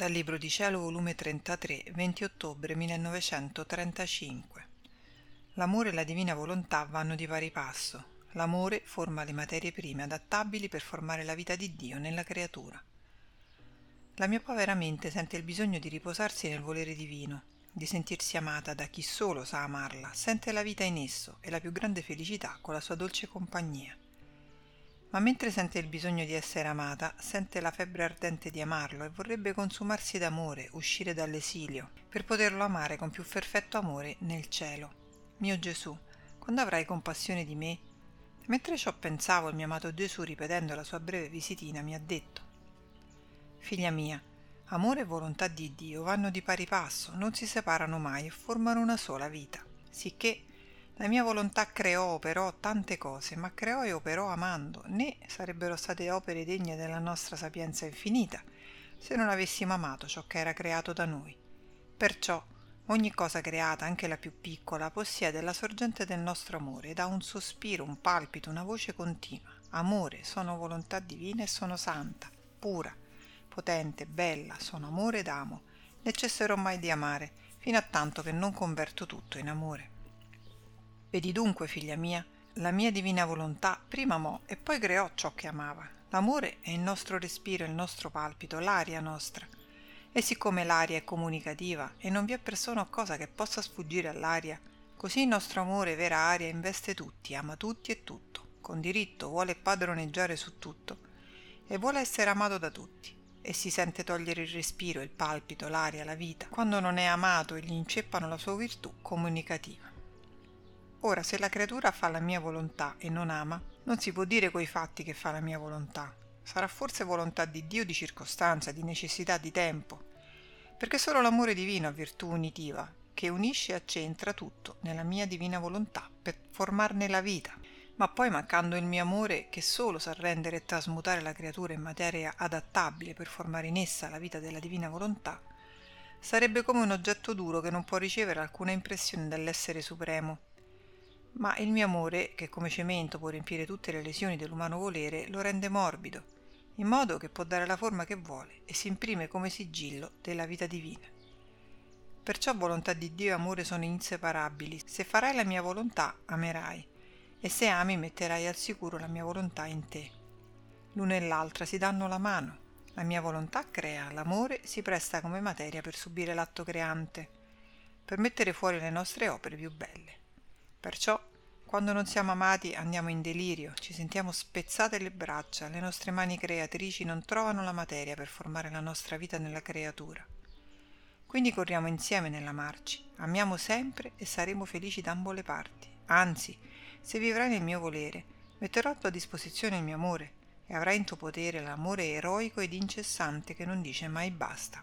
Dal Libro di Cielo, volume 33, 20 ottobre 1935. L'amore e la divina volontà vanno di pari passo. L'amore forma le materie prime adattabili per formare la vita di Dio nella creatura. La mia povera mente sente il bisogno di riposarsi nel volere divino, di sentirsi amata da chi solo sa amarla, sente la vita in esso e la più grande felicità con la sua dolce compagnia ma mentre sente il bisogno di essere amata, sente la febbre ardente di amarlo e vorrebbe consumarsi d'amore, uscire dall'esilio, per poterlo amare con più perfetto amore nel cielo. Mio Gesù, quando avrai compassione di me? Mentre ciò pensavo, il mio amato Gesù, ripetendo la sua breve visitina, mi ha detto Figlia mia, amore e volontà di Dio vanno di pari passo, non si separano mai e formano una sola vita, sicché la mia volontà creò, operò tante cose, ma creò e operò amando, né sarebbero state opere degne della nostra sapienza infinita se non avessimo amato ciò che era creato da noi. Perciò ogni cosa creata, anche la più piccola, possiede la sorgente del nostro amore ed ha un sospiro, un palpito, una voce continua. Amore, sono volontà divina e sono santa, pura, potente, bella, sono amore ed amo. Ne cesserò mai di amare, fino a tanto che non converto tutto in amore. Vedi dunque, figlia mia, la mia divina volontà prima amò e poi creò ciò che amava. L'amore è il nostro respiro, il nostro palpito, l'aria nostra. E siccome l'aria è comunicativa e non vi è persona o cosa che possa sfuggire all'aria, così il nostro amore, vera aria, investe tutti, ama tutti e tutto, con diritto vuole padroneggiare su tutto e vuole essere amato da tutti. E si sente togliere il respiro, il palpito, l'aria, la vita, quando non è amato e gli inceppano la sua virtù comunicativa. Ora, se la creatura fa la mia volontà e non ama, non si può dire coi fatti che fa la mia volontà. Sarà forse volontà di Dio di circostanza, di necessità, di tempo. Perché solo l'amore divino ha virtù unitiva, che unisce e accentra tutto nella mia divina volontà per formarne la vita. Ma poi mancando il mio amore, che solo sa rendere e trasmutare la creatura in materia adattabile per formare in essa la vita della divina volontà, sarebbe come un oggetto duro che non può ricevere alcuna impressione dall'essere supremo ma il mio amore, che come cemento può riempire tutte le lesioni dell'umano volere, lo rende morbido, in modo che può dare la forma che vuole e si imprime come sigillo della vita divina. Perciò volontà di Dio e amore sono inseparabili. Se farai la mia volontà, amerai, e se ami metterai al sicuro la mia volontà in te. L'una e l'altra si danno la mano. La mia volontà crea, l'amore si presta come materia per subire l'atto creante, per mettere fuori le nostre opere più belle. Perciò, quando non siamo amati, andiamo in delirio, ci sentiamo spezzate le braccia, le nostre mani creatrici non trovano la materia per formare la nostra vita nella creatura. Quindi corriamo insieme nell'amarci, amiamo sempre e saremo felici da ambo le parti. Anzi, se vivrai nel mio volere, metterò a tua disposizione il mio amore e avrai in tuo potere l'amore eroico ed incessante che non dice mai basta.